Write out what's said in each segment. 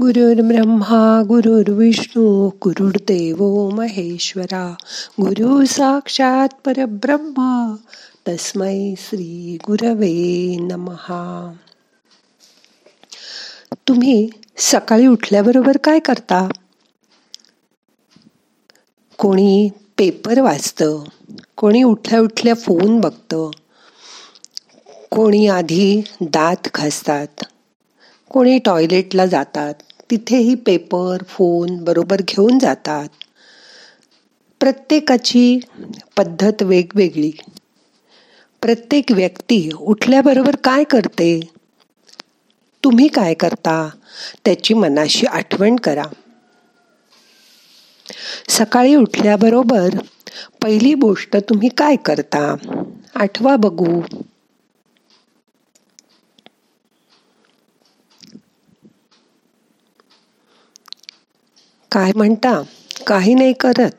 ब्रह्मा गुरुर्विष्णू गुरुर्देव महेश्वरा गुरु साक्षात परब्रह्मा तस्मै श्री गुरवे नमहा तुम्ही सकाळी उठल्याबरोबर काय करता? कोणी पेपर वाचतं कोणी उठल्या उठल्या फोन बघतं कोणी आधी दात घासतात कोणी टॉयलेटला जातात तिथेही पेपर फोन बरोबर घेऊन जातात. प्रत्येकाची पद्धत वेगवेगळी. प्रत्येक व्यक्ती उठल्याबरोबर काय करते? तुम्ही काय करता? त्याची मनाशी आठवण करा. सकाळी उठल्याबरोबर पहिली गोष्ट तुम्ही काय करता? आठवा बघू. काय म्हणता? काही नाही करत.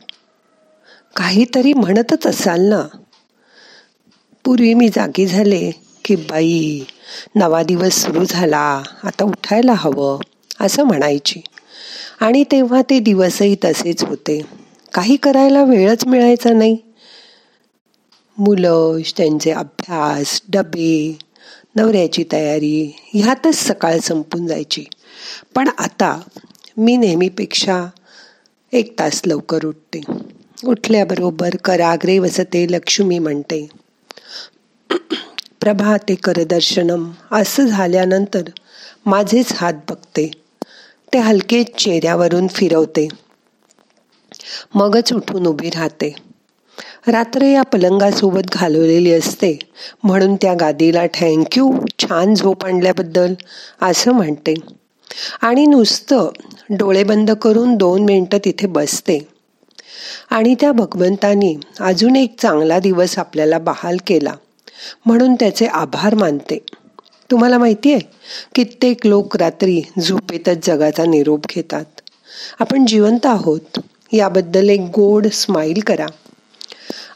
काहीतरी म्हणतच असाल ना. पूर्वी मी जागी झाले की बाई नवा दिवस सुरू झाला आता उठायला हवं असं म्हणायची. आणि तेव्हा ते दिवसही तसेच होते. काही करायला वेळच मिळायचा नाही. मुलं त्यांचे अभ्यास डबे नवऱ्याची तयारी ह्यातच सकाळ संपून जायची. पण आता मी नेहमीपेक्षा एक तास लवकर उठते. उठल्याबरोबर कराग्रे वसते लक्ष्मी म्हणते. प्रभाते करदर्शनम असं झाल्यानंतर माझेच हात बघते. ते हलके चेहऱ्यावरून फिरवते. मगच उठून उभी राहते. रात्र या पलंगासोबत घालवलेली असते. म्हणून त्या गादीला थँक्यू छान झोप आणल्याबद्दल असं म्हणते. आणि नुसतं डोळे बंद करून दोन मिनटं तिथे बसते. आणि त्या भगवंतानी अजून एक चांगला दिवस आपल्याला बहाल केला. म्हणून त्याचे आभार मानते. तुम्हाला माहिती आहे कित्येक लोक रात्री झोपेतच जगाचा निरोप घेतात. आपण जिवंत आहोत याबद्दल एक गोड स्माईल करा.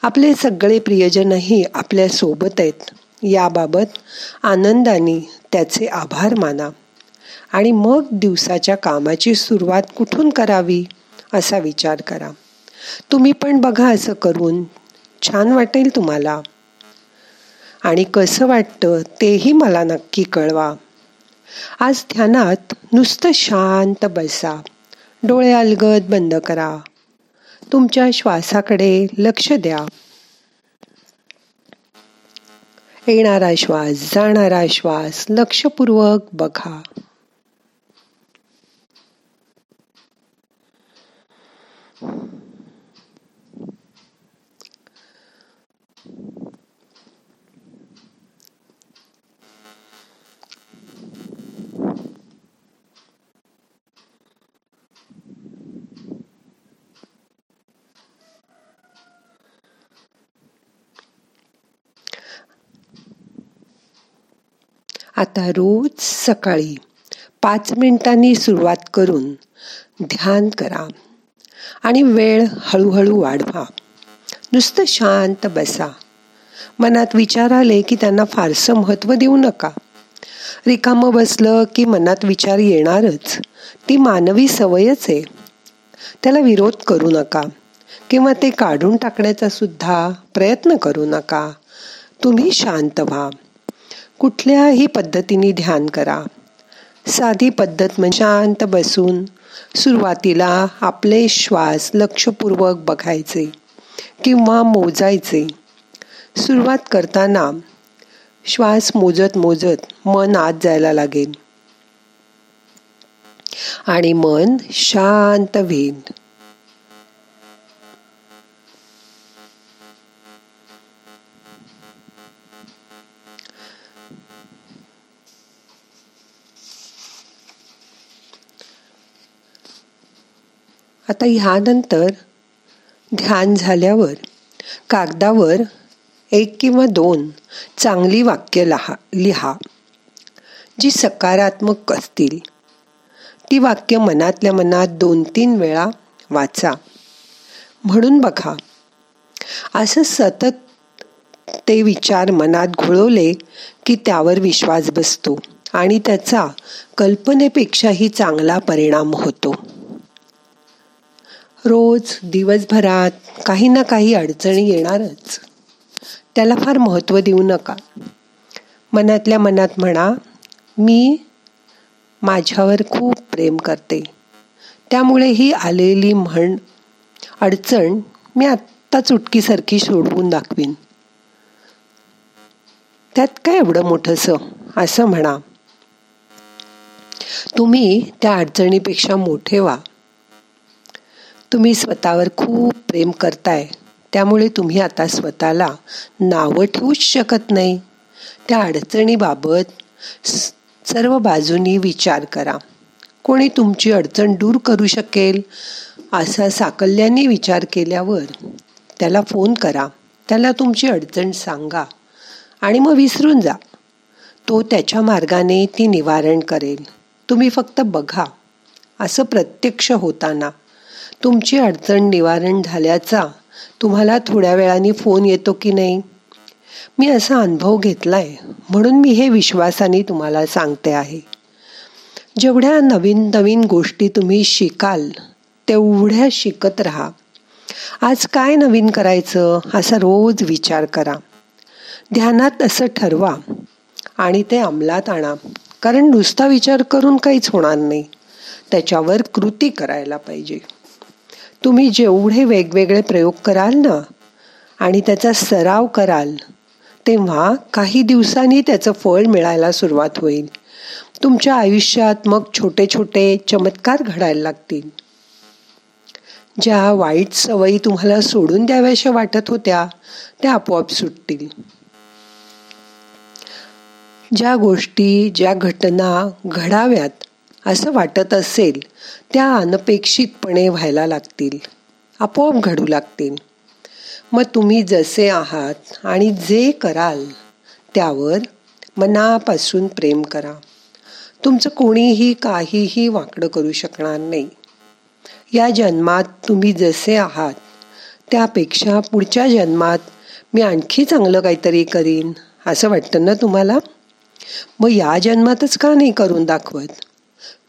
आपले सगळे प्रियजनही आपल्यासोबत आहेत. याबाबत आनंदाने त्याचे आभार माना. आणि मग दिवसाच्या कामाची सुरुवात कुठून करावी असा विचार करा. तुम्ही पण बघा असं करून. छान वाटेल तुम्हाला. आणि कसं वाटतं तेही मला नक्की कळवा. आज ध्यानात नुसतं शांत बसा. डोळे अलगद बंद करा. तुमच्या श्वासाकडे लक्ष द्या. येणारा श्वास जाणारा श्वास लक्षपूर्वक बघा. आता रोज सकाळी पाच मिनिटांनी सुरुवात करून ध्यान करा आणि वेळ हळूहळू वाढवा. नुसतं शांत बसा. मनात विचार आले की त्यांना फारसं महत्त्व देऊ नका. रिकामं बसलं की मनात विचार येणारच. ती मानवी सवयच आहे. त्याला विरोध करू नका किंवा ते काढून टाकण्याचा सुद्धा प्रयत्न करू नका. तुम्ही शांत व्हा. कुठल्याही पद्धतीने ध्यान करा. साधी पद्धत म्हणजे शांत बसून सुरुवातीला आपले श्वास लक्षपूर्वक बघायचे किंवा मोजायचे. सुरुवात करताना श्वास मोजत मोजत मन आत जायला लागेल. आणि मन शांत होईल. आता ह्यानंतर ध्यान झाल्यावर कागदावर एक किंवा दोन चांगली वाक्य लहा लिहा जी सकारात्मक असतील. ती वाक्य मनातल्या मनात दोन तीन वेळा वाचा. म्हणून बघा असं सतत ते विचार मनात घोळवले की त्यावर विश्वास बसतो आणि त्याचा कल्पनेपेक्षाही चांगला परिणाम होतो. रोज दिवसभरात काही ना काही अडचणी येणारच. त्याला फार महत्त्व देऊ नका. मनातल्या मनात म्हणा मी माझ्यावर खूप प्रेम करते. त्यामुळे ही आलेली म्हण अडचण मी आत्ता चुटकीसारखी सोडवून दाखवीन. त्यात काय एवढं मोठंसं? असं म्हणा. तुम्ही त्या अडचणीपेक्षा मोठे व्हा. तुम्ही स्वतःवर खूप प्रेम करताय. त्यामुळे तुम्ही आता स्वतःला नावं ठेवूच शकत नाही. त्या अडचणीबाबत सर्व बाजूनी विचार करा. कोणी तुमची अडचण दूर करू शकेल असा साकल्याने विचार केल्यावर त्याला फोन करा. त्याला तुमची अडचण सांगा आणि मग विसरून जा. तो त्याच्या मार्गाने ती निवारण करेल. तुम्ही फक्त बघा. असं प्रत्यक्ष होताना तुमची अडचण निवारण झाल्याचा तुम्हाला थोड्या वेळाने फोन येतो की नाही? मी असा अनुभव घेतलाय म्हणून मी हे विश्वासाने तुम्हाला सांगते आहे. जेवढ्या नवीन नवीन गोष्टी तुम्ही शिकाल तेवढ्या शिकत राहा. आज काय नवीन करायचं असा रोज विचार करा. ध्यानात असं ठरवा आणि ते अंमलात आणा. कारण नुसता विचार करून काहीच होणार नाही. त्याच्यावर कृती करायला पाहिजे. तुम्ही जेवढे वेगवेगळे प्रयोग कराल ना आणि त्याचा सराव कराल तेव्हा काही दिवसांनी त्याचं फळ मिळायला सुरुवात होईल. तुमच्या आयुष्यात मग छोटे छोटे चमत्कार घडायला लागतील. ज्या वाईट सवयी तुम्हाला सोडून द्याव्याशा वाटत होत्या त्या आपोआप सुटतील. ज्या गोष्टी ज्या घटना घडाव्यात असं वाटत असेल त्या अनपेक्षितपणे व्हायला लागतील. आपोआप घडू लागतील. मग तुम्ही जसे आहात आणि जे कराल त्यावर मनापासून प्रेम करा. तुमचं कोणीही काहीही वाकडं करू शकणार नाही. या जन्मात तुम्ही जसे आहात त्यापेक्षा पुढच्या जन्मात मी आणखी चांगलं काहीतरी करीन असं वाटतं ना तुम्हाला? मग या जन्मातच का नाही करून दाखवत?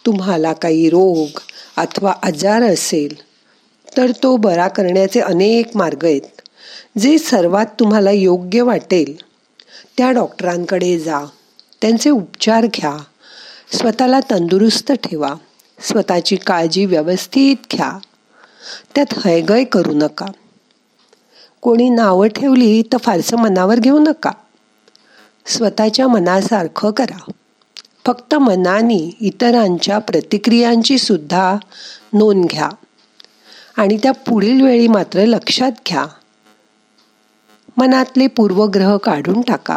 तुम्हाला काही रोग अथवा आजार असेल तर तो बरा करण्याचे अनेक मार्ग आहेत. जे सर्वात तुम्हाला योग्य वाटेल त्या डॉक्टरांकडे जा. त्यांचे उपचार घ्या. स्वतःला तंदुरुस्त ठेवा. स्वतःची काळजी व्यवस्थित घ्या. त्यात हयगय करू नका. कोणी नावं ठेवली तर फारसं मनावर घेऊ नका. स्वतःच्या मनासारखं करा. फक्त मनाने इतरांच्या प्रतिक्रियांची सुद्धा नोंद घ्या. आणि त्या पुढील वेळी मात्र लक्षात घ्या. मनातले पूर्वग्रह काढून टाका.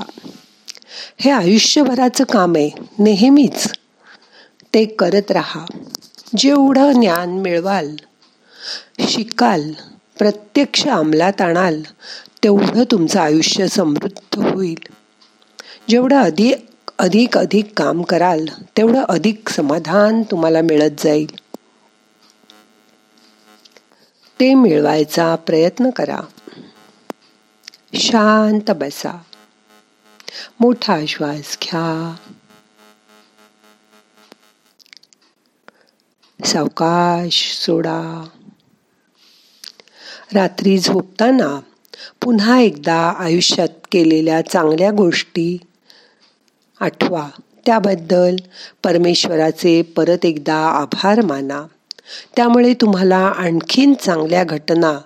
हे आयुष्यभराचं काम आहे नेहमीच. ते करत राहा. जेवढं ज्ञान मिळवाल शिकाल प्रत्यक्ष अंमलात आणाल तेवढं तुमचं आयुष्य समृद्ध होईल. जेवढं अधिक अधिक अधिक काम कराल तेवढं अधिक समाधान तुम्हाला मिळत जाईल. ते मिळवायचा प्रयत्न करा. शांत बसा. मोठा श्वास घ्या. सावकाश सोडा. रात्री झोपताना पुन्हा एकदा आयुष्यात केलेल्या चांगल्या गोष्टी आठवा. त्याबद्दल परमेश्वराचे परत एकदा आभार माना. त्यामुळे तुम्हाला आणखीन चांगल्या घटना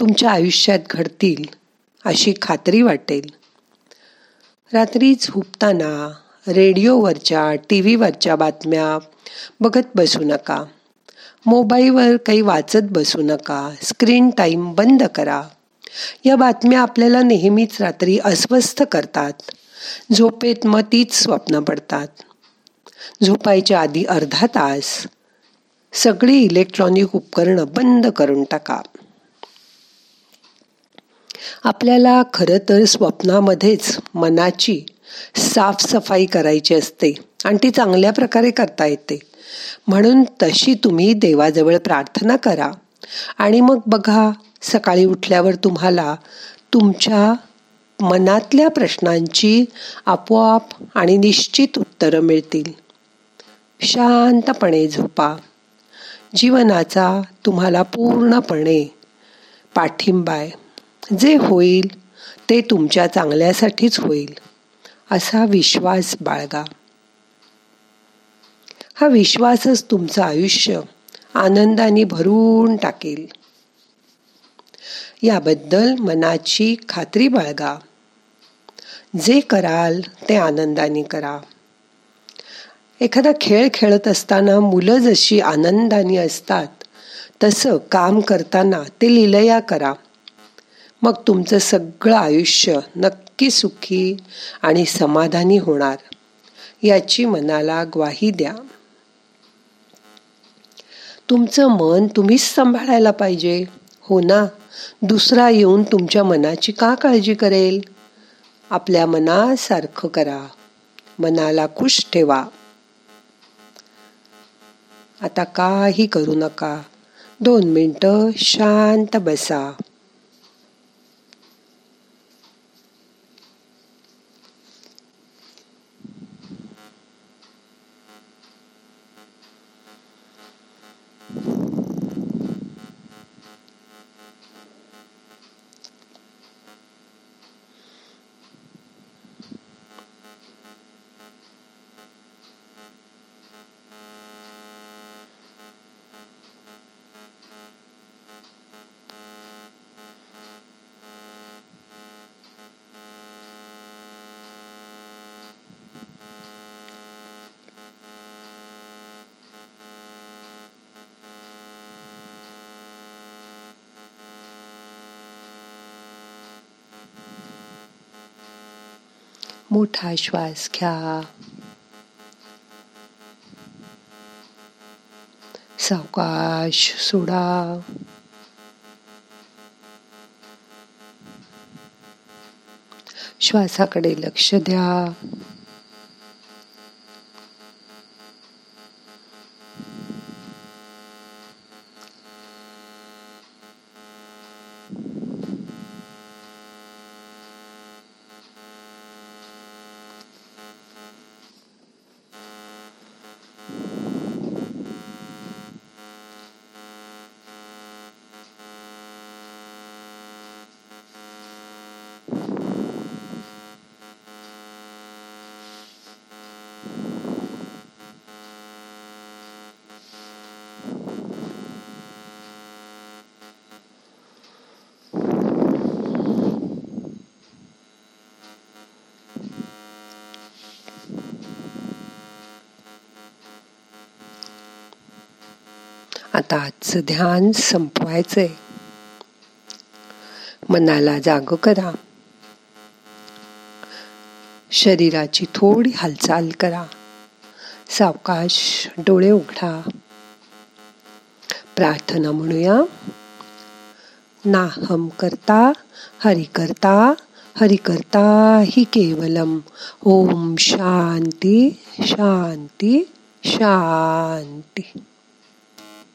तुमच्या आयुष्यात घडतील अशी खात्री वाटेल. रात्री झोपताना रेडिओवरच्या टी व्हीवरच्या बातम्या बघत बसू नका. मोबाईलवर काही वाचत बसू नका. स्क्रीन टाईम बंद करा. या बातम्या आपल्याला नेहमीच रात्री अस्वस्थ करतात. झोपेत मग तीच स्वप्न पडतात. झोपायच्या आधी अर्धा तास सगळी इलेक्ट्रॉनिक उपकरणं बंद करून टाका. आपल्याला खरं तर स्वप्नामध्येच मनाची साफसफाई करायची असते आणि ती चांगल्या प्रकारे करता येते. म्हणून तशी तुम्ही देवाजवळ प्रार्थना करा आणि मग बघा सकाळी उठल्यावर तुम्हाला तुमच्या मनातल्या प्रश्नांची आपोआप आणि निश्चित उत्तरं मिळतील. शांतपणे झोपा. जीवनाचा तुम्हाला पूर्णपणे पाठिंबाय जे होईल ते तुमच्या चांगल्यासाठीच होईल असा विश्वास बाळगा. हा विश्वासच तुमचं आयुष्य आनंदाने भरून टाकेल. याबद्दल मनाची खात्री बाळगा. जे कराल ते आनंदाने करा. एखादा खेळ खेळत असताना मुलं जशी आनंदाने असतात तसं काम करताना ते लिलया करा. मग तुमचं सगळं आयुष्य नक्की सुखी आणि समाधानी होणार याची मनाला ग्वाही द्या. तुमचं मन तुम्हीच सांभाळायला पाहिजे. हो ना? दुसरा येऊन तुमच्या मनाची का काळजी करेल? आपल्या मनासारखं करा. मनाला खुश ठेवा. आता काही करू नका. दोन मिनटं शांत बसा. मोठा श्वास घ्या. सावकाश सोडा. श्वासाकडे लक्ष द्या. आता आजचं ध्यान संपवायचंय. मनाला जाग करा. शरीराची थोडी हालचाल करा. सावकाश डोळे उघडा. प्रार्थना म्हणूया. नाहम करता हरि करता हरि करता हि केवलम. ओम शांती शांती शांती.